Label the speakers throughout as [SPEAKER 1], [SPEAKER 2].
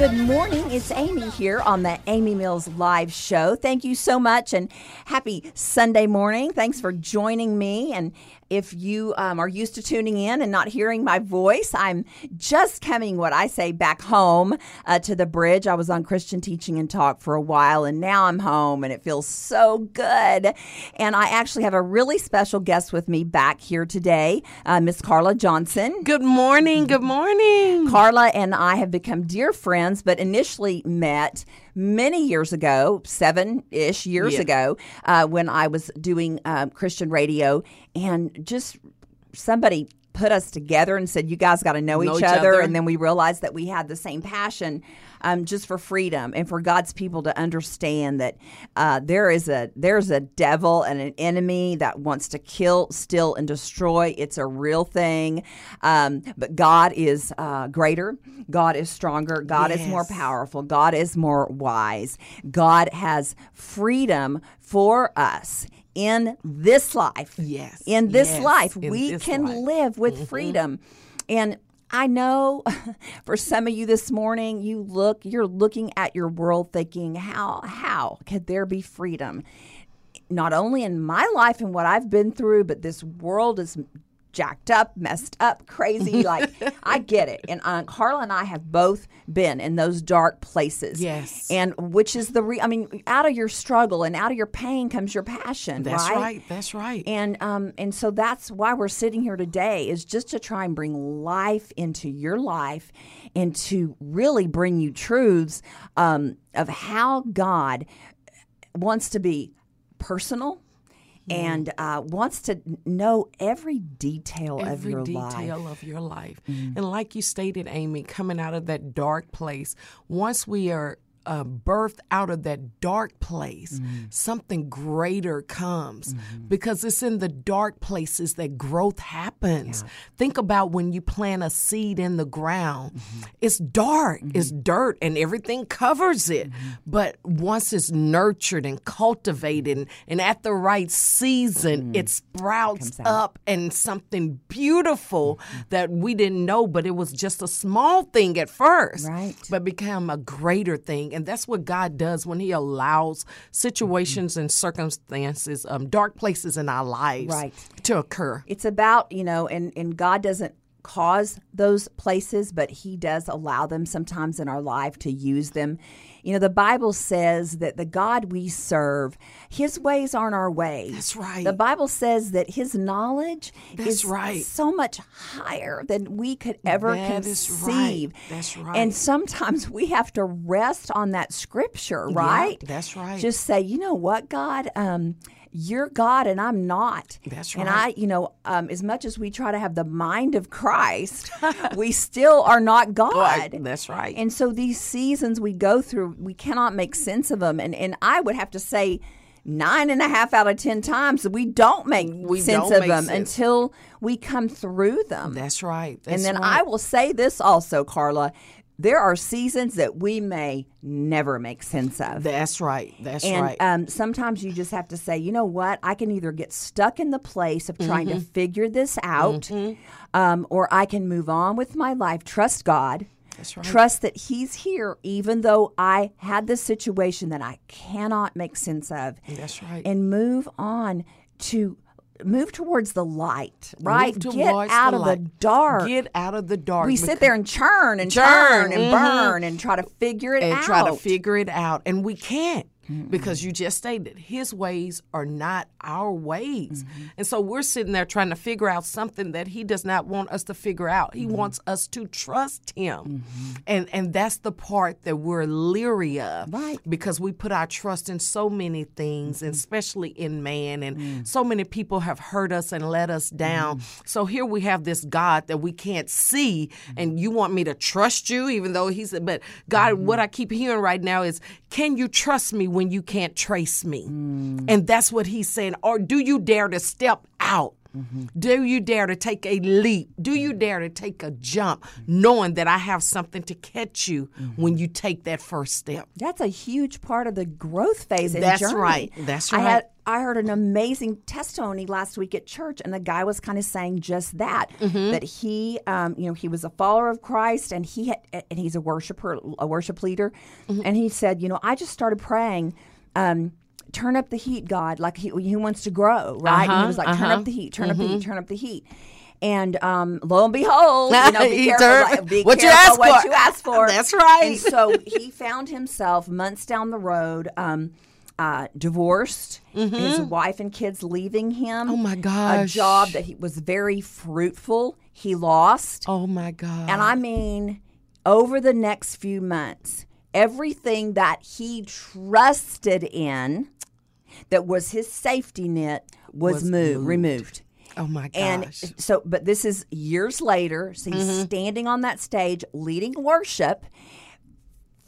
[SPEAKER 1] Good morning. It's Amy here on the Amy Mills Live Show. Thank you so much and happy Sunday morning. Thanks for joining me. And if you um, are used to tuning in and not hearing my voice, I'm just coming, what I say, back home uh, to the bridge. I was on Christian Teaching and Talk for a while, and now I'm home, and it feels so good. And I actually have a really special guest with me back here today, uh, Miss Carla Johnson.
[SPEAKER 2] Good morning. Good morning.
[SPEAKER 1] Carla and I have become dear friends, but initially met many years ago, seven ish years
[SPEAKER 2] Yeah.
[SPEAKER 1] ago, uh, when I was doing um, Christian radio, and just somebody put us together and said, "You guys got to know,
[SPEAKER 2] Know
[SPEAKER 1] each,
[SPEAKER 2] each
[SPEAKER 1] other.
[SPEAKER 2] other.
[SPEAKER 1] And then we realized that we had the same passion. Um, just for freedom and for God's people to understand that uh, there is a there's a devil and an enemy that wants to kill, steal, and destroy. It's a real thing, um, but God is uh, greater. God is stronger. God is more powerful. God is more wise. God has freedom for us in this life.
[SPEAKER 2] Yes.
[SPEAKER 1] In this
[SPEAKER 2] Yes.
[SPEAKER 1] life,
[SPEAKER 2] In
[SPEAKER 1] we
[SPEAKER 2] this
[SPEAKER 1] can
[SPEAKER 2] life. Mm-hmm.
[SPEAKER 1] live with freedom. And I know for some of you this morning, you look, you're looking at your world thinking, how, how could there be freedom? Not only in my life and what I've been through, but this world is jacked up, messed up, crazy. Like, I get it. And uh, Carla and I have both been in those dark places.
[SPEAKER 2] Yes.
[SPEAKER 1] And which is the, re- I mean, out of your struggle and out of your pain comes your passion.
[SPEAKER 2] That's
[SPEAKER 1] right.
[SPEAKER 2] right. That's right.
[SPEAKER 1] And um, and so that's why we're sitting here today is just to try and bring life into your life, and to really bring you truths um, of how God wants to be personal. And uh, wants to know every detail of
[SPEAKER 2] Every
[SPEAKER 1] your
[SPEAKER 2] detail
[SPEAKER 1] life.
[SPEAKER 2] of your life. And like you stated, Amy, coming out of that dark place, once we are uh, birthed out of that dark place, mm-hmm. something greater comes. Mm-hmm. Because it's in the dark places that growth happens. Think about when you plant a seed in the ground, mm-hmm. it's dark, it's dirt, and everything covers it. But once it's nurtured and cultivated and, and at the right season, mm. it sprouts up and something beautiful that we didn't know, but it was just a small thing at first
[SPEAKER 1] Right.
[SPEAKER 2] but become a greater thing. And that's what God does when He allows situations and circumstances, um, dark places in our lives
[SPEAKER 1] Right.
[SPEAKER 2] to occur.
[SPEAKER 1] It's about, you know, and, and God doesn't cause those places, but He does allow them sometimes in our life to use them. You know, the Bible says that the God we serve, His ways aren't our ways.
[SPEAKER 2] That's right.
[SPEAKER 1] The Bible says that His knowledge
[SPEAKER 2] That's
[SPEAKER 1] is
[SPEAKER 2] right.
[SPEAKER 1] so much higher than we could ever
[SPEAKER 2] That
[SPEAKER 1] conceive.
[SPEAKER 2] right. That's right.
[SPEAKER 1] And sometimes we have to rest on that scripture, right?
[SPEAKER 2] that's right.
[SPEAKER 1] Just say, you know what, God, um, you're God and I'm not.
[SPEAKER 2] That's right. And.
[SPEAKER 1] I, you know, um, as much as we try to have the mind of Christ, we still are not God.
[SPEAKER 2] Right. That's right.
[SPEAKER 1] And so these seasons we go through, we cannot make sense of them. And and I would have to say, nine and a half out of ten times we don't make
[SPEAKER 2] We
[SPEAKER 1] sense
[SPEAKER 2] don't
[SPEAKER 1] of
[SPEAKER 2] make
[SPEAKER 1] them
[SPEAKER 2] sense.
[SPEAKER 1] until we come through them.
[SPEAKER 2] That's right.
[SPEAKER 1] and then
[SPEAKER 2] right.
[SPEAKER 1] I will say this also, Carla. There are seasons that we may never make sense of.
[SPEAKER 2] That's right. That's
[SPEAKER 1] And
[SPEAKER 2] right.
[SPEAKER 1] um, sometimes you just have to say, you know what? I can either get stuck in the place of trying
[SPEAKER 2] Mm-hmm.
[SPEAKER 1] to figure this out, um, or I can move on with my life, trust God.
[SPEAKER 2] That's right.
[SPEAKER 1] Trust that He's here, even though I had this situation that I cannot make sense of.
[SPEAKER 2] That's right.
[SPEAKER 1] And move on to move towards the light, right? Get out
[SPEAKER 2] the
[SPEAKER 1] of the dark.
[SPEAKER 2] Get out of the dark.
[SPEAKER 1] we sit there and churn and
[SPEAKER 2] Churn,
[SPEAKER 1] turn and
[SPEAKER 2] mhm.
[SPEAKER 1] burn and try to figure it
[SPEAKER 2] and
[SPEAKER 1] out.
[SPEAKER 2] And try to figure it out. And we can't because you just stated his ways are not our ways.
[SPEAKER 1] Mm-hmm.
[SPEAKER 2] And so we're sitting there trying to figure out something that he does not want us to figure out.
[SPEAKER 1] Mm-hmm.
[SPEAKER 2] He wants us to trust him. And and that's the part that we're leery of.
[SPEAKER 1] Right.
[SPEAKER 2] Because we put our trust in so many things, and especially in man. And
[SPEAKER 1] Mm.
[SPEAKER 2] so many people have hurt us and let us down.
[SPEAKER 1] Mm-hmm.
[SPEAKER 2] So here we have this God that we can't see, and you want me to trust you, even though he said, but God,
[SPEAKER 1] Mm-hmm.
[SPEAKER 2] what I keep hearing right now is, can you trust me when you can't trace me?
[SPEAKER 1] Mm.
[SPEAKER 2] And that's what he's saying. Or do you dare to step out? Do you dare to take a leap? Do you dare to take a jump, knowing that I have something to catch you when you take that first step?
[SPEAKER 1] That's a huge part of the growth phase
[SPEAKER 2] That's
[SPEAKER 1] journey.
[SPEAKER 2] right. That's right.
[SPEAKER 1] I had I heard an amazing testimony last week at church, and the guy was kind of saying just that
[SPEAKER 2] Mm-hmm.
[SPEAKER 1] that he, um, you know, he was a follower of Christ, and he had, and he's a worshiper, a worship leader,
[SPEAKER 2] Mm-hmm.
[SPEAKER 1] and he said, you know, I just started praying. Um, Turn up the heat, God. Like he, he wants to grow, right? and he
[SPEAKER 2] Uh-huh,
[SPEAKER 1] was like, turn
[SPEAKER 2] uh-huh.
[SPEAKER 1] up the heat, turn up the heat, turn up the heat. And um, lo and behold, you know, be careful, like, be
[SPEAKER 2] what you
[SPEAKER 1] careful
[SPEAKER 2] ask
[SPEAKER 1] what
[SPEAKER 2] for.
[SPEAKER 1] you ask for.
[SPEAKER 2] That's right.
[SPEAKER 1] And so he found himself months down the road, um, uh, divorced, his wife and kids leaving him.
[SPEAKER 2] Mm-hmm. Oh, my
[SPEAKER 1] god.
[SPEAKER 2] A
[SPEAKER 1] job that he was very fruitful, he lost.
[SPEAKER 2] Oh my God.
[SPEAKER 1] And I mean, over the next few months, everything that he trusted in, that was his safety net, was,
[SPEAKER 2] Was
[SPEAKER 1] moved,
[SPEAKER 2] moved.
[SPEAKER 1] removed.
[SPEAKER 2] oh my gosh.
[SPEAKER 1] And so, but this is years later. So he's
[SPEAKER 2] Mm-hmm.
[SPEAKER 1] standing on that stage leading worship,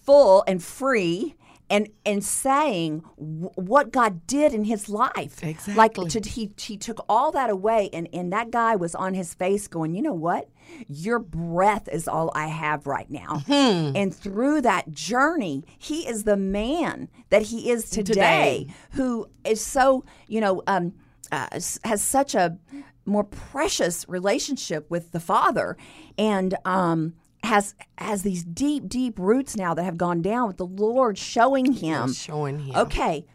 [SPEAKER 1] full and free. And, and saying w- what God did in his life, like
[SPEAKER 2] Exactly.
[SPEAKER 1] to, he he took all that away, and and that guy was on his face going, you know what, your breath is all I have right now,
[SPEAKER 2] Hmm.
[SPEAKER 1] and through that journey, he is the man that he is today,
[SPEAKER 2] Today.
[SPEAKER 1] who is so you know um, uh, has such a more precious relationship with the Father, and um, has has these deep, deep roots now that have gone down with the Lord showing him,
[SPEAKER 2] showing him.
[SPEAKER 1] okay.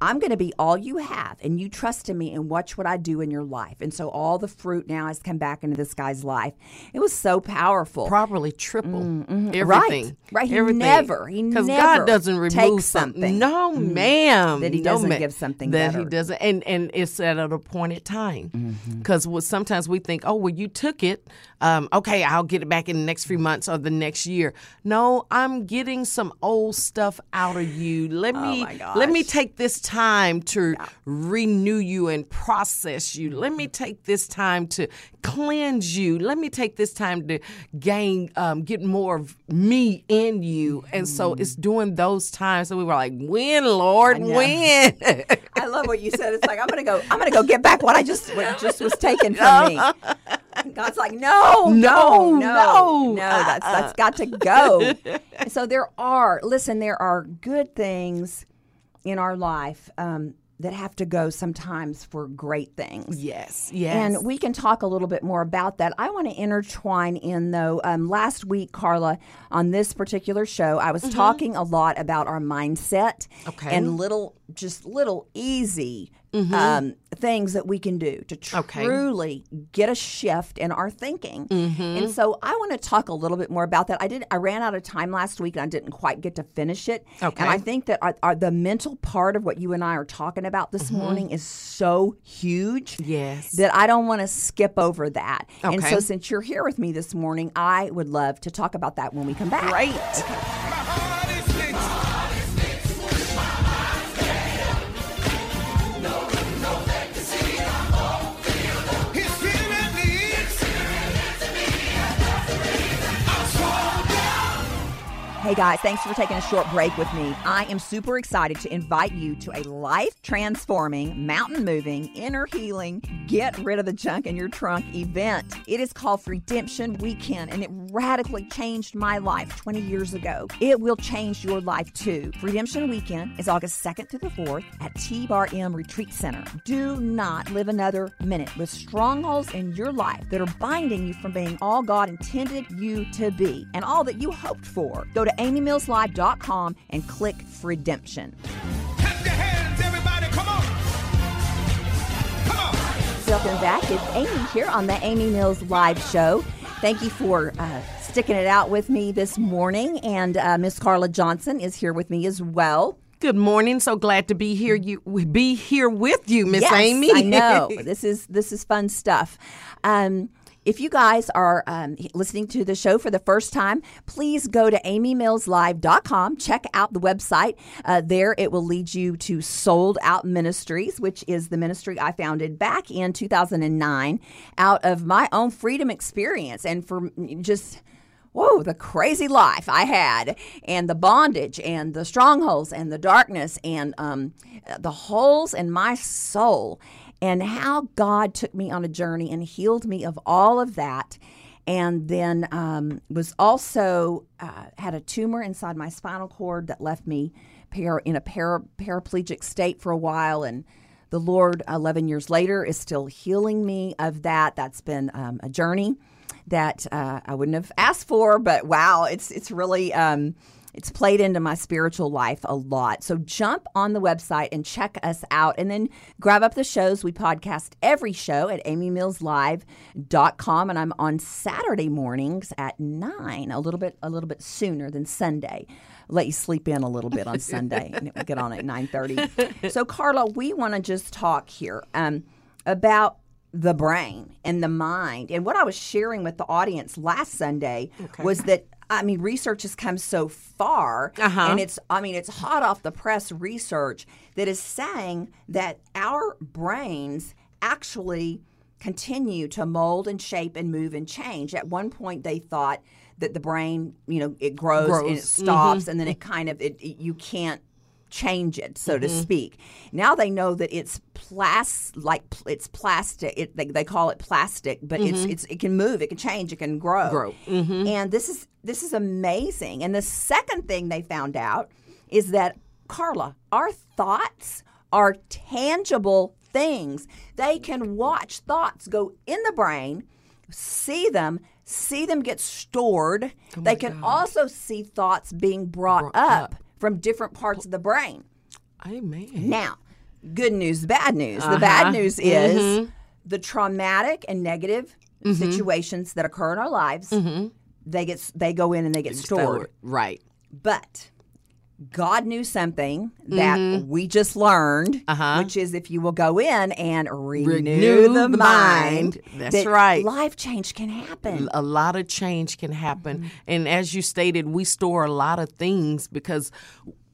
[SPEAKER 1] I'm going to be all you have, and you trust in me, and watch what I do in your life. And so all the fruit now has come back into this guy's life. It was so powerful.
[SPEAKER 2] properly triple everything.
[SPEAKER 1] Mm, Right. Right. He
[SPEAKER 2] Everything.
[SPEAKER 1] never- he
[SPEAKER 2] because
[SPEAKER 1] never
[SPEAKER 2] God doesn't remove something. No, ma'am.
[SPEAKER 1] That he
[SPEAKER 2] No,
[SPEAKER 1] doesn't
[SPEAKER 2] ma'am.
[SPEAKER 1] give something
[SPEAKER 2] that
[SPEAKER 1] better.
[SPEAKER 2] he doesn't, and and it's at an appointed time.
[SPEAKER 1] Mm-hmm.
[SPEAKER 2] Because sometimes we think, oh, well, you took it. Um, okay, I'll get it back in the next few months or the next year. No, I'm getting some old stuff out of you. Let me
[SPEAKER 1] Oh my
[SPEAKER 2] let me take this time to renew you and process you. Let me take this time to cleanse you. Let me take this time to gain, um, get more of me in you. And so it's during those times that we were like, when, Lord,
[SPEAKER 1] know.
[SPEAKER 2] when?
[SPEAKER 1] I love what you said. It's like I'm gonna go. I'm gonna go get back what I just what just was taken from me. God's like, no, no,
[SPEAKER 2] No,
[SPEAKER 1] no,
[SPEAKER 2] no.
[SPEAKER 1] That's that's got to go. So there are. Listen, there are good things in our life um, that have to go sometimes for great things.
[SPEAKER 2] yes, yes.
[SPEAKER 1] And we can talk a little bit more about that. I want to intertwine in, though. Um, last week, Carla, on this particular show, I was talking a lot about our mindset
[SPEAKER 2] Mm-hmm. Okay.
[SPEAKER 1] and little, just little easy um, things that we can do to
[SPEAKER 2] Mm-hmm. Okay.
[SPEAKER 1] truly get a shift in our thinking.
[SPEAKER 2] Mm-hmm.
[SPEAKER 1] And so I want to talk a little bit more about that. I did. I ran out of time last week, and I didn't quite get to finish it.
[SPEAKER 2] Okay.
[SPEAKER 1] And I think that our, our, the mental part of what you and I are talking about this morning is so huge
[SPEAKER 2] Mm-hmm. Yes.
[SPEAKER 1] that I don't want to skip over that.
[SPEAKER 2] Okay.
[SPEAKER 1] And so, since you're here with me this morning, I would love to talk about that when we come back.
[SPEAKER 2] Great.
[SPEAKER 1] Hey guys, thanks for taking a short break with me. I am super excited to invite you to a life transforming, mountain moving, inner healing, get rid of the junk in your trunk event. It is called Redemption Weekend and it radically changed my life 20 years ago. It will change your life too. Redemption Weekend is August 2nd to the 4th at T Bar M Retreat Center. Do not live another minute with strongholds in your life that are binding you from being all God intended you to be and all that you hoped for. Go to amymillslive.com and click Redemption.
[SPEAKER 3] Hands, everybody. Come on. Come on.
[SPEAKER 1] Welcome back. It's Amy here on the Amy Mills Live Show. Thank you for uh, sticking it out with me this morning. And uh, Miss Carla Johnson is here with me as well.
[SPEAKER 2] Good morning. So glad to be here. You we be here with you, Miss
[SPEAKER 1] yes,
[SPEAKER 2] Amy.
[SPEAKER 1] I know this is this is fun stuff. Um, if you guys are um, listening to the show for the first time, please go to amymillslive.com. Check out the website. Uh, there, it will lead you to Souled Out Ministries, which is the ministry I founded back in 2009 out of my own freedom experience and for just whoa, the crazy life I had, and the bondage, and the strongholds, and the darkness, and um, the holes in my soul. And how God took me on a journey and healed me of all of that. And then um, was also uh, had a tumor inside my spinal cord that left me par- in a para- paraplegic state for a while. And the Lord, 11 years later, is still healing me of that. That's been um, a journey that uh, I wouldn't have asked for, but wow, it's it's really um, it's played into my spiritual life a lot. So jump on the website and check us out, and then grab up the shows. We podcast every show at amymillslive.com, and I'm on Saturday mornings at nine, a little bit a little bit sooner than Sunday. Let you sleep in a little bit on Sunday, and we'll get on at nine thirty. So Carla, we want to just talk here um, about the brain and the mind. And what I was sharing with the audience last Sunday was that I mean research has come so far
[SPEAKER 2] Uh-huh.
[SPEAKER 1] and it's I mean it's hot off the press research that is saying that our brains actually continue to mold and shape and move and change. At one point they thought that the brain, you know, it grows, and it
[SPEAKER 2] Grows.
[SPEAKER 1] stops and then it kind of it, it- you can't change it, so
[SPEAKER 2] Mm-hmm.
[SPEAKER 1] to speak. Now they know that it's plas like it's plastic. It, they, they call it plastic, but it's it's it can move, it can change, it can grow.
[SPEAKER 2] Mm-hmm.
[SPEAKER 1] And this is this is amazing. And the second thing they found out is that Carla, our thoughts are tangible things. They can watch thoughts go in the brain, see them, see them get stored. they can also see thoughts being brought,
[SPEAKER 2] Oh Brought
[SPEAKER 1] up,
[SPEAKER 2] up.
[SPEAKER 1] From different parts of the brain.
[SPEAKER 2] Amen.
[SPEAKER 1] Now, good news, bad news. The
[SPEAKER 2] Uh-huh.
[SPEAKER 1] bad news is mm-hmm. the traumatic and negative mm-hmm. situations that occur in our lives. Mm-hmm. They get they go in and they get stored.
[SPEAKER 2] Right.
[SPEAKER 1] But God knew something that we just learned,
[SPEAKER 2] Uh-huh.
[SPEAKER 1] which is if you will go in and renew,
[SPEAKER 2] Renew
[SPEAKER 1] the,
[SPEAKER 2] the
[SPEAKER 1] mind,
[SPEAKER 2] mind. That's
[SPEAKER 1] that
[SPEAKER 2] right.
[SPEAKER 1] Life change can happen.
[SPEAKER 2] a lot of change can happen.
[SPEAKER 1] Mm-hmm.
[SPEAKER 2] And as you stated, we store a lot of things because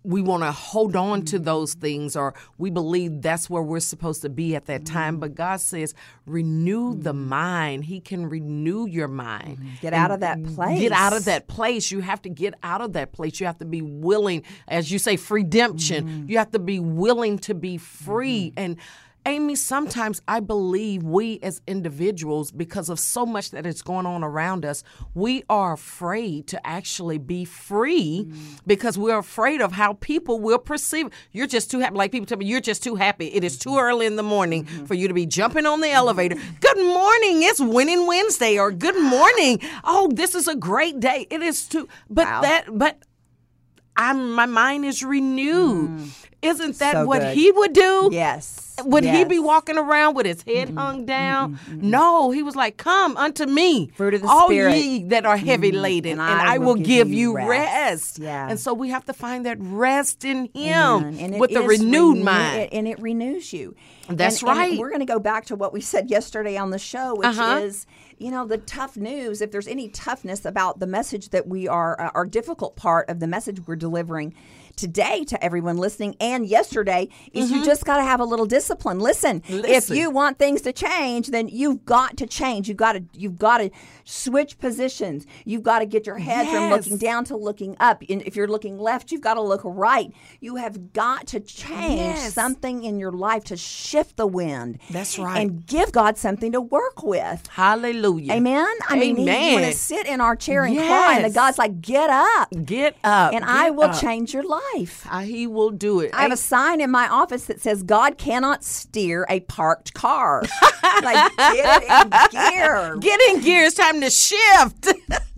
[SPEAKER 2] we want to hold on to
[SPEAKER 1] Mm-hmm.
[SPEAKER 2] those things or we believe that's where we're supposed to be at that
[SPEAKER 1] Mm-hmm.
[SPEAKER 2] time. But God says, renew the mind. He can renew your mind.
[SPEAKER 1] Get out of that place.
[SPEAKER 2] Get out of that place. You have to get out of that place. You have to be willing, as you say, redemption.
[SPEAKER 1] Mm-hmm.
[SPEAKER 2] You have to be willing to be free. And Amy, sometimes I believe we as individuals, because of so much that is going on around us, we are afraid to actually be free mm. because we're afraid of how people will perceive. You're just too happy. Like people tell me, you're just too happy. It is too early in the morning mm-hmm. for you to be jumping on the elevator. Good morning. It's Winning Wednesday, or good morning. Oh, this is a great day. It is too. But
[SPEAKER 1] Wow.
[SPEAKER 2] that, but I'm my mind is renewed. Mm. Isn't that.
[SPEAKER 1] So
[SPEAKER 2] what
[SPEAKER 1] good.
[SPEAKER 2] he would do?
[SPEAKER 1] Yes.
[SPEAKER 2] Would he be walking around with his head hung down? No, he was like, "Come unto me,
[SPEAKER 1] Fruit of the
[SPEAKER 2] all
[SPEAKER 1] Spirit.
[SPEAKER 2] ye that are heavy laden,
[SPEAKER 1] and
[SPEAKER 2] and, I, will give you rest."
[SPEAKER 1] Yeah.
[SPEAKER 2] And so we have to find that rest in Him.
[SPEAKER 1] And
[SPEAKER 2] with the
[SPEAKER 1] is
[SPEAKER 2] renewed
[SPEAKER 1] renew-
[SPEAKER 2] mind.
[SPEAKER 1] it- and it renews you.
[SPEAKER 2] That's
[SPEAKER 1] And- and
[SPEAKER 2] right.
[SPEAKER 1] we're going to go back to what we said yesterday on the show, which
[SPEAKER 2] Uh-huh.
[SPEAKER 1] is, you know, the tough news. If there's any toughness about the message that we are, uh, our difficult part of the message we're delivering today to everyone listening and yesterday is you just got to have a little discipline. Listen, if
[SPEAKER 2] Mm-hmm.
[SPEAKER 1] You want things to change, then you've got to change. You've got to you've got to switch positions. You've got to get your head from looking down to looking up. And if you're looking left, you've got to look right. You have got to change
[SPEAKER 2] Yes.
[SPEAKER 1] something in your life to shift the wind.
[SPEAKER 2] That's right.
[SPEAKER 1] And give God something to work with.
[SPEAKER 2] Hallelujah.
[SPEAKER 1] Amen. I mean, he,
[SPEAKER 2] Amen.
[SPEAKER 1] want to sit in our chair and cry, and the God's like, "Get up,
[SPEAKER 2] Get up,
[SPEAKER 1] and I will
[SPEAKER 2] up.
[SPEAKER 1] change your life."
[SPEAKER 2] Uh, he will do it.
[SPEAKER 1] I have a sign in my office that says God cannot steer a parked car. like get in gear.
[SPEAKER 2] Get in gear. It's time to shift.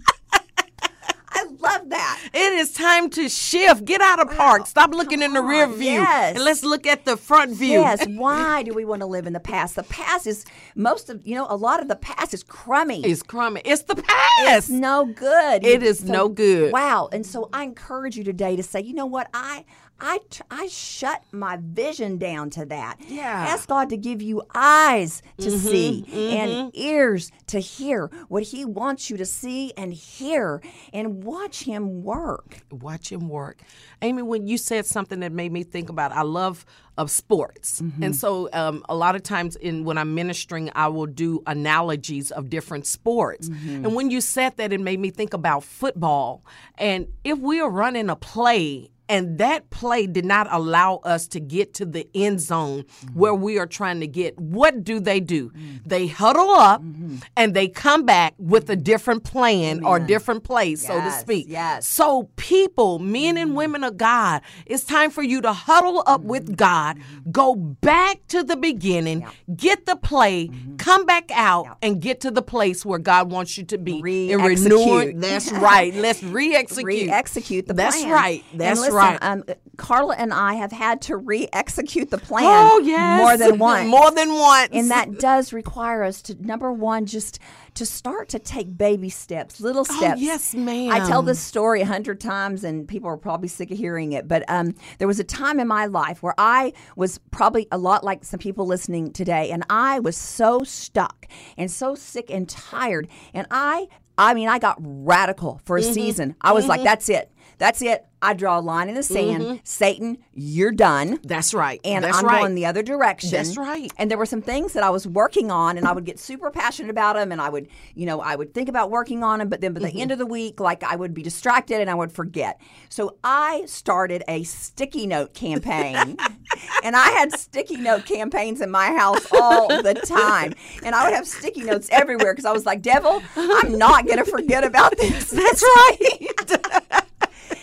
[SPEAKER 1] I love that.
[SPEAKER 2] It is time to shift. Get out of park. Oh, Stop looking in the
[SPEAKER 1] Come
[SPEAKER 2] rear
[SPEAKER 1] on,
[SPEAKER 2] view.
[SPEAKER 1] yes.
[SPEAKER 2] And let's look at the front view.
[SPEAKER 1] Yes. Why do we want to live in the past? The past is most of you know a lot of the past is crummy.
[SPEAKER 2] It's crummy. It's the past.
[SPEAKER 1] It's no good.
[SPEAKER 2] It is no good.
[SPEAKER 1] Wow. And so I encourage you today to say, you know what? I I I shut my vision down to that.
[SPEAKER 2] Yeah.
[SPEAKER 1] Ask God to give you eyes to mm-hmm, see and mm-hmm. ears to hear what he wants you to see and hear and watch him work.
[SPEAKER 2] Watch him work. Amy, when you said something that made me think about, I love of sports, mm-hmm. and so um, a lot of times in when I'm ministering, I will do analogies of different sports. And when you said that, it made me think about football. And if we are running a play And that play did not allow us to get to the end zone
[SPEAKER 1] Mm-hmm.
[SPEAKER 2] where we are trying to get. What do they do? They huddle up
[SPEAKER 1] Mm-hmm.
[SPEAKER 2] and they come back with a different plan or different play, so to speak.
[SPEAKER 1] yes.
[SPEAKER 2] So, people, men and women of God, it's time for you to huddle up
[SPEAKER 1] Mm-hmm.
[SPEAKER 2] with God, go back to the beginning, get the play,
[SPEAKER 1] Mm-hmm.
[SPEAKER 2] come back out, and get to the place where God wants you to be. And
[SPEAKER 1] Re-execute.
[SPEAKER 2] renewing. That's right. Let's re-execute.
[SPEAKER 1] re-execute the
[SPEAKER 2] That's
[SPEAKER 1] plan.
[SPEAKER 2] right. That's
[SPEAKER 1] listen,
[SPEAKER 2] right.
[SPEAKER 1] Um, Carla and I have had to re-execute the plan
[SPEAKER 2] oh yes,
[SPEAKER 1] more than once.
[SPEAKER 2] More than once.
[SPEAKER 1] and that does require us to number one just to start to take baby steps little steps
[SPEAKER 2] Oh, yes, ma'am.
[SPEAKER 1] i tell this story a hundred times and people are probably sick of hearing it but um, there was a time in my life where i was probably a lot like some people listening today and i was so stuck and so sick and tired and i i mean i got radical for a
[SPEAKER 2] Mm-hmm.
[SPEAKER 1] season i was like that's it that's it i draw a line in the sand satan you're done
[SPEAKER 2] That's right.
[SPEAKER 1] and
[SPEAKER 2] That's
[SPEAKER 1] I'm
[SPEAKER 2] right.
[SPEAKER 1] going the other direction.
[SPEAKER 2] That's right.
[SPEAKER 1] And there were some things that I was working on, and I would get super passionate about them, and I would, you know, I would think about working on them, but then by the
[SPEAKER 2] Mm-hmm.
[SPEAKER 1] end of the week, like I would be distracted and I would forget. So I started a sticky note campaign, and I had sticky note campaigns in my house all the time, and I would have sticky notes everywhere because I was like, "Devil, I'm not going to forget about this." That's right.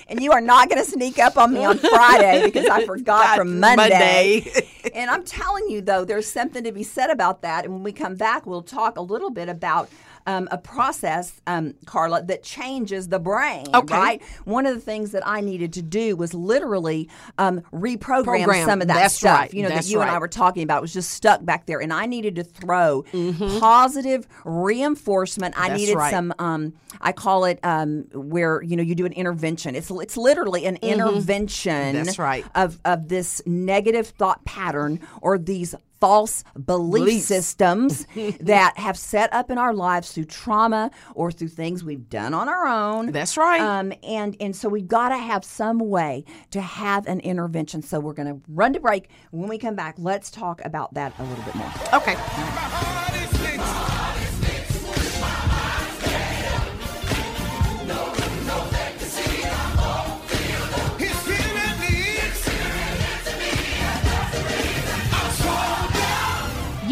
[SPEAKER 1] and you are not going to sneak up on me on Friday because I forgot from Monday. and I'm telling you, though, there's something to be said about that. And when we come back, we'll talk a little bit about. Um, a process, um, Carla, that changes the brain.
[SPEAKER 2] Okay.
[SPEAKER 1] Right. One of the things that I needed to do was literally um, reprogram
[SPEAKER 2] Program.
[SPEAKER 1] some of that
[SPEAKER 2] That's
[SPEAKER 1] stuff.
[SPEAKER 2] right.
[SPEAKER 1] You know
[SPEAKER 2] That's
[SPEAKER 1] that you and I were talking about. It was just stuck back there, and I needed to throw
[SPEAKER 2] Mm-hmm.
[SPEAKER 1] positive reinforcement. I
[SPEAKER 2] That's
[SPEAKER 1] needed
[SPEAKER 2] right.
[SPEAKER 1] some. Um, I call it um, where you know you do an intervention. It's it's literally an intervention.
[SPEAKER 2] Mm-hmm. That's right.
[SPEAKER 1] Of of this negative thought pattern or these false belief
[SPEAKER 2] Beliefs.
[SPEAKER 1] systems that have set up in our lives through trauma or through things we've done on our own.
[SPEAKER 2] That's right.
[SPEAKER 1] Um, and and so we've got to have some way to have an intervention. So we're going to run to break. When we come back, let's talk about that a little bit more.
[SPEAKER 2] okay.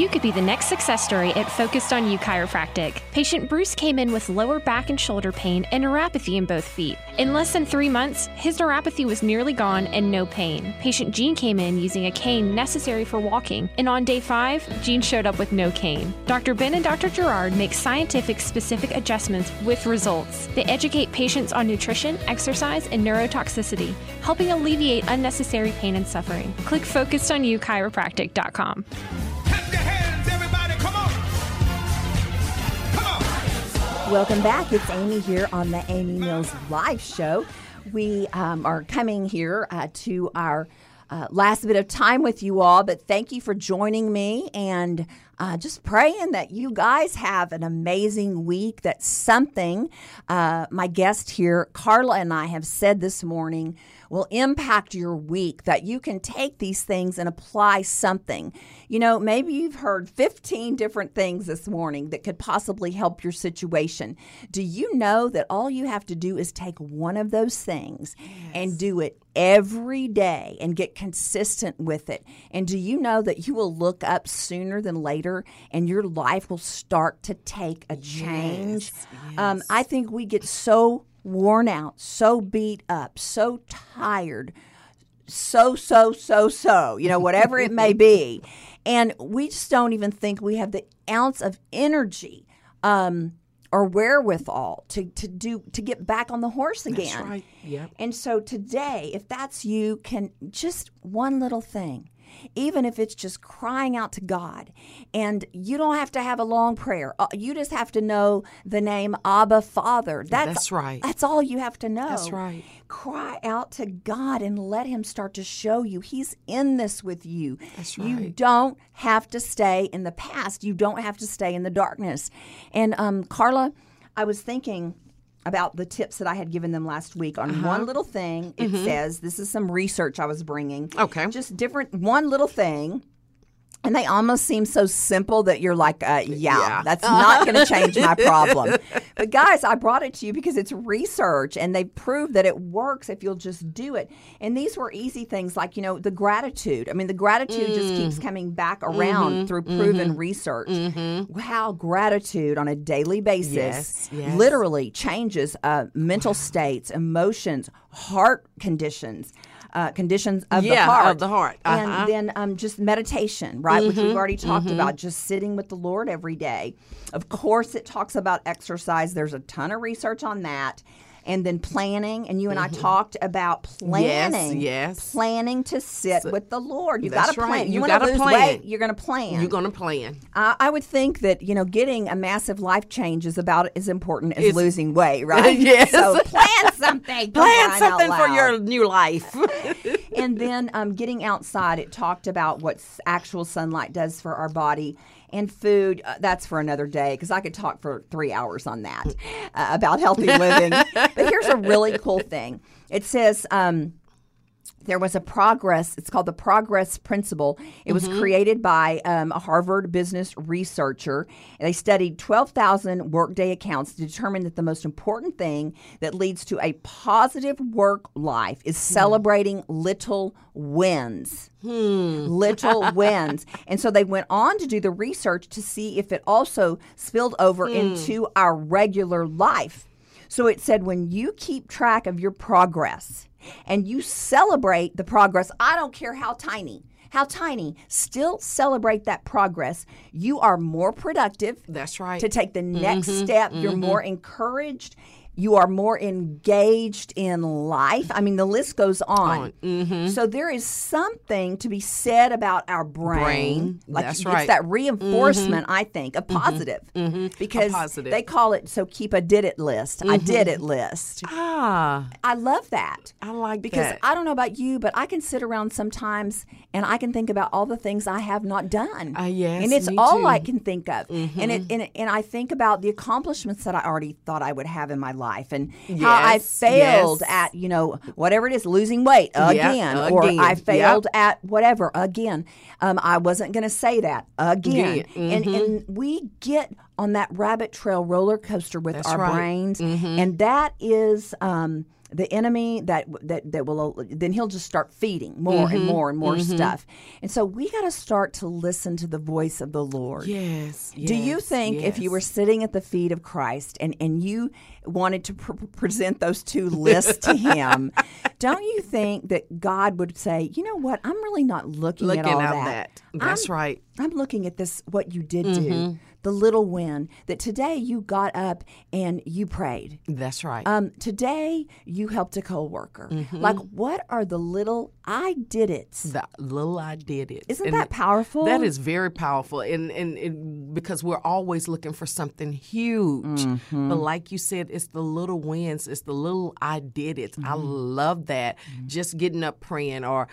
[SPEAKER 4] You could be the next success story at Focused on You Chiropractic. Patient Bruce came in with lower back and shoulder pain and neuropathy in both feet. In less than three months, his neuropathy was nearly gone and no pain. Patient Jean came in using a cane necessary for walking, and on day five, Jean showed up with no cane. Dr. Ben and Dr. Gerard make scientific specific adjustments with results. They educate patients on nutrition, exercise, and neurotoxicity, helping alleviate unnecessary pain and suffering. Click focusedonyouchiropractic.com.
[SPEAKER 3] Clap your
[SPEAKER 1] Welcome back. It's Amy here on the Amy Mills Live Show. We um, are coming here uh, to our uh, last bit of time with you all, but thank you for joining me and uh, just praying that you guys have an amazing week. That something uh, my guest here, Carla, and I have said this morning will impact your week, that you can take these things and apply something. You know, maybe you've heard 15 different things this morning that could possibly help your situation. Do you know that all you have to do is take one of those things and do it every day and get consistent with it? And do you know that you will look up sooner than later and your life will start to take a change? Um, I think we get so worn out, so beat up, so tired, so, so, so, so, you know, whatever it may be. And we just don't even think we have the ounce of energy um, or wherewithal to, to do to get back on the horse again.
[SPEAKER 2] right. Yep.
[SPEAKER 1] And so today, if that's you, can just one little thing, even if it's just crying out to God, and you don't have to have a long prayer. Uh, You just have to know the name Abba Father. That's,
[SPEAKER 2] That's right.
[SPEAKER 1] That's all you have to know.
[SPEAKER 2] That's right.
[SPEAKER 1] Cry out to God and let Him start to show you He's in this with you.
[SPEAKER 2] That's right.
[SPEAKER 1] You don't have to stay in the past. You don't have to stay in the darkness. And um, Carla, I was thinking about the tips that I had given them last week on
[SPEAKER 2] Uh-huh.
[SPEAKER 1] one little thing. It says this is some research I was bringing.
[SPEAKER 2] Okay.
[SPEAKER 1] Just different one little thing and they almost seem so simple that you're like, uh, yeah,
[SPEAKER 2] Yeah.
[SPEAKER 1] that's not going to change my problem. But guys, I brought it to you because it's research and they proved that it works if you'll just do it. And these were easy things like, you know, the gratitude. I mean, the gratitude just keeps
[SPEAKER 2] Mm.
[SPEAKER 1] coming back around
[SPEAKER 2] Mm-hmm.
[SPEAKER 1] through proven research. How gratitude on a daily basis
[SPEAKER 2] Yes, yes.
[SPEAKER 1] literally changes uh, mental states, emotions, heart conditions. Uh, conditions of the
[SPEAKER 2] heart. of the heart.
[SPEAKER 1] and
[SPEAKER 2] Uh-huh.
[SPEAKER 1] then um, just meditation, right? Which
[SPEAKER 2] Mm-hmm,
[SPEAKER 1] we've already talked about, just sitting with the Lord every day. Of course, it talks about exercise. There's a ton of research on that. And then planning, and you and I talked about planning.
[SPEAKER 2] Mm-hmm. yes.
[SPEAKER 1] Planning to sit with the Lord. You got to plan.
[SPEAKER 2] right.
[SPEAKER 1] You,
[SPEAKER 2] You
[SPEAKER 1] want to
[SPEAKER 2] plan.
[SPEAKER 1] weight, you're going to plan.
[SPEAKER 2] You're going to plan.
[SPEAKER 1] I I would think that you know getting a massive life change is about as important as
[SPEAKER 2] It's-
[SPEAKER 1] losing weight, right?
[SPEAKER 2] Yes.
[SPEAKER 1] So plan something.
[SPEAKER 2] Plan something for your new life.
[SPEAKER 1] and then um, getting outside, it talked about what actual sunlight does for our body. And food, uh, that's for another day because I could talk for three hours on that uh, about healthy living. but here's a really cool thing it says, um, there was a progress it's called the progress principle. It was mm-hmm. created by um, a harvard business researcher. And they studied 12000 workday accounts to determine that the most important thing that leads to a positive work life is hmm. celebrating little wins. Hmm. Little wins. And so they went on to do the research to see if it also spilled over hmm. into our regular life so it said when you keep track of your progress and you celebrate the progress, I don't care how tiny, how tiny, still celebrate that progress, you are more productive
[SPEAKER 2] That's right.
[SPEAKER 1] to take the next mm-hmm. step. You're mm-hmm. more encouraged. You are more engaged in life. I mean, the list goes on. So there is something to be said about our brain.
[SPEAKER 2] Brain.
[SPEAKER 1] Like
[SPEAKER 2] That's
[SPEAKER 1] it's
[SPEAKER 2] right.
[SPEAKER 1] that reinforcement, I think, a positive. Because
[SPEAKER 2] positive.
[SPEAKER 1] they call it so keep a did it list. I did it list.
[SPEAKER 2] ah,
[SPEAKER 1] I love that.
[SPEAKER 2] I like
[SPEAKER 1] because
[SPEAKER 2] that.
[SPEAKER 1] I don't know about you, but I can sit around sometimes and I can think about all the things I have not done.
[SPEAKER 2] Ah, yes,
[SPEAKER 1] and it's all
[SPEAKER 2] too. Mm-hmm.
[SPEAKER 1] I can think of. And it and, and I think about the accomplishments that I already thought I would have in my life and how I failed
[SPEAKER 2] yes.
[SPEAKER 1] at you know whatever it is, losing weight again, or
[SPEAKER 2] again.
[SPEAKER 1] I
[SPEAKER 2] Yep.
[SPEAKER 1] failed at whatever again. Um, I wasn't going to say that again.
[SPEAKER 2] Again.
[SPEAKER 1] And and we get on that rabbit trail roller coaster with
[SPEAKER 2] That's
[SPEAKER 1] our
[SPEAKER 2] right.
[SPEAKER 1] brains, and that is. Um, the enemy that that that will then he'll just start feeding more
[SPEAKER 2] Mm-hmm.
[SPEAKER 1] and more and more stuff and so we got to start to listen to the voice of the lord
[SPEAKER 2] yes.
[SPEAKER 1] do you
[SPEAKER 2] yes,
[SPEAKER 1] think if you were sitting at the feet of Christ and, and you wanted to pr- present those two lists to him, don't you think that God would say, you know what, I'm really not looking,
[SPEAKER 2] looking
[SPEAKER 1] at all
[SPEAKER 2] at
[SPEAKER 1] that.
[SPEAKER 2] that? That's
[SPEAKER 1] I'm-
[SPEAKER 2] right.
[SPEAKER 1] I'm looking at this, what you did
[SPEAKER 2] Mm-hmm.
[SPEAKER 1] do, the little win, that today you got up and you prayed.
[SPEAKER 2] That's right.
[SPEAKER 1] Um, today you helped a coworker.
[SPEAKER 2] Mm-hmm.
[SPEAKER 1] Like, what are the little I did it?
[SPEAKER 2] the little I did it.
[SPEAKER 1] Isn't
[SPEAKER 2] And
[SPEAKER 1] that powerful?
[SPEAKER 2] That is very powerful, and and it, because we're always looking for something huge.
[SPEAKER 1] Mm-hmm.
[SPEAKER 2] But like you said, it's the little wins. It's the little I did it. I
[SPEAKER 1] Mm-hmm.
[SPEAKER 2] love that. Just getting up, praying, or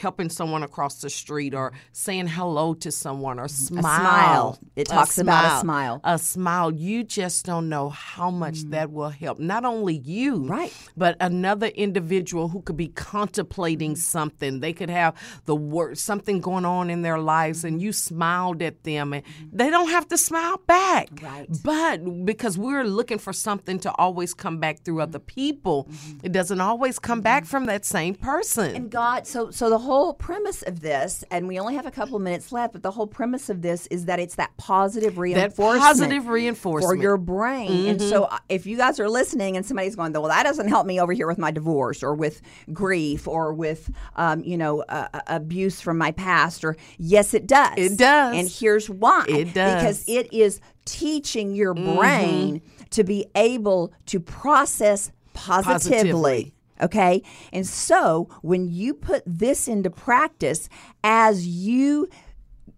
[SPEAKER 2] helping someone across the street, or saying hello to someone, or smile.
[SPEAKER 1] Mm-hmm. smile. It talks about a smile.
[SPEAKER 2] A smile. You just don't know how much mm. that will help. Not only you,
[SPEAKER 1] Mm. Right.
[SPEAKER 2] but another individual who could be contemplating mm. something. They could have the word something going on in their lives, and you smiled at them, and mm-hmm. they don't have to smile back.
[SPEAKER 1] Right.
[SPEAKER 2] But because we're looking for something to always come back through other mm-hmm. people, mm-hmm. it doesn't always come back from that same person.
[SPEAKER 1] And God, so so the whole premise of this, and we only have a couple minutes left, but the whole premise of this is that it's that positive
[SPEAKER 2] that
[SPEAKER 1] reinforcement.
[SPEAKER 2] positive
[SPEAKER 1] for your brain. And so uh, if you guys are listening and somebody's going, well, that doesn't help me over here with my divorce or with grief or with, um, you know, uh, abuse from my past or yes, it does.
[SPEAKER 2] It does.
[SPEAKER 1] And here's why.
[SPEAKER 2] It does.
[SPEAKER 1] Because it is teaching your brain to be able to process positively.
[SPEAKER 2] Positively.
[SPEAKER 1] Okay. And so when you put this into practice as you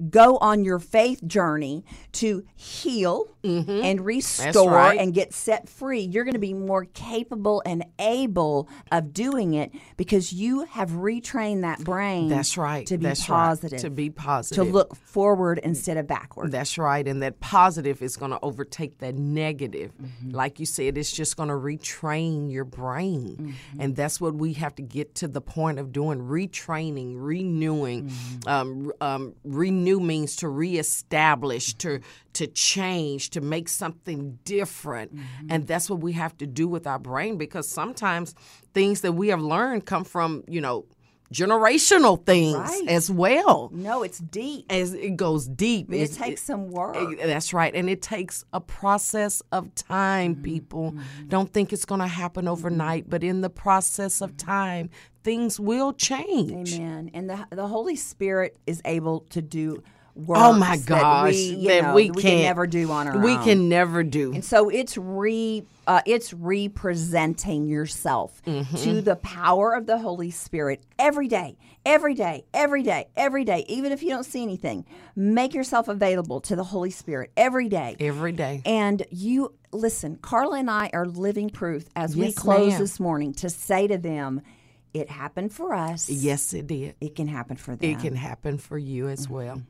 [SPEAKER 1] go on your faith journey to heal and restore
[SPEAKER 2] right.
[SPEAKER 1] and get set free, you're going to be more capable and able of doing it because you have retrained that brain.
[SPEAKER 2] That's right.
[SPEAKER 1] To be
[SPEAKER 2] That's right.
[SPEAKER 1] positive.
[SPEAKER 2] To be positive.
[SPEAKER 1] To look forward instead of backward.
[SPEAKER 2] That's right. And that positive is going to overtake that negative. Like you said, it's just going to retrain your brain. And that's what we have to get to the point of doing retraining, renewing, um, um, renewing renew means to reestablish, to to change, to make something different.
[SPEAKER 1] Mm-hmm.
[SPEAKER 2] And that's what we have to do with our brain because sometimes things that we have learned come from, you know, generational things
[SPEAKER 1] Right.
[SPEAKER 2] as well.
[SPEAKER 1] No, it's deep.
[SPEAKER 2] As it goes deep.
[SPEAKER 1] It
[SPEAKER 2] It's-
[SPEAKER 1] takes some work.
[SPEAKER 2] Eh, That's right. And it takes a process of time,
[SPEAKER 1] Mm-hmm.
[SPEAKER 2] people. Don't think it's going to happen overnight, but in the process of time, things will change.
[SPEAKER 1] Amen. And the the Holy Spirit is able to do works
[SPEAKER 2] Oh my
[SPEAKER 1] that we,
[SPEAKER 2] that
[SPEAKER 1] know,
[SPEAKER 2] we
[SPEAKER 1] that
[SPEAKER 2] can't
[SPEAKER 1] never do on our
[SPEAKER 2] We
[SPEAKER 1] own.
[SPEAKER 2] can never do.
[SPEAKER 1] And so it's re uh, it's representing yourself
[SPEAKER 2] Mm-hmm.
[SPEAKER 1] to the power of the Holy Spirit every day, every day, every day, every day. Even if you don't see anything, make yourself available to the Holy Spirit every day.
[SPEAKER 2] Every day.
[SPEAKER 1] And you listen, Carla and I are living proof as we close
[SPEAKER 2] ma'am.
[SPEAKER 1] this morning to say to them, it happened for us.
[SPEAKER 2] Yes, it did.
[SPEAKER 1] It can happen for them.
[SPEAKER 2] It can happen for you as
[SPEAKER 1] Mm-hmm.
[SPEAKER 2] well.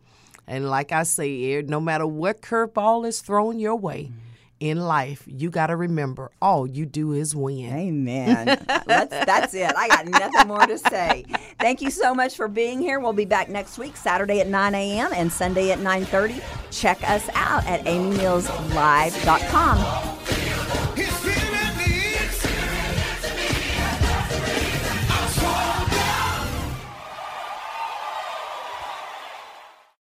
[SPEAKER 2] And like I say, no matter what curveball is thrown your way in life, you got to remember all you do is win.
[SPEAKER 1] Amen. That's it. I got nothing more to say. Thank you so much for being here. We'll be back next week, Saturday at 9 a.m. and Sunday at 9.30. Check us out at amymillslive.com.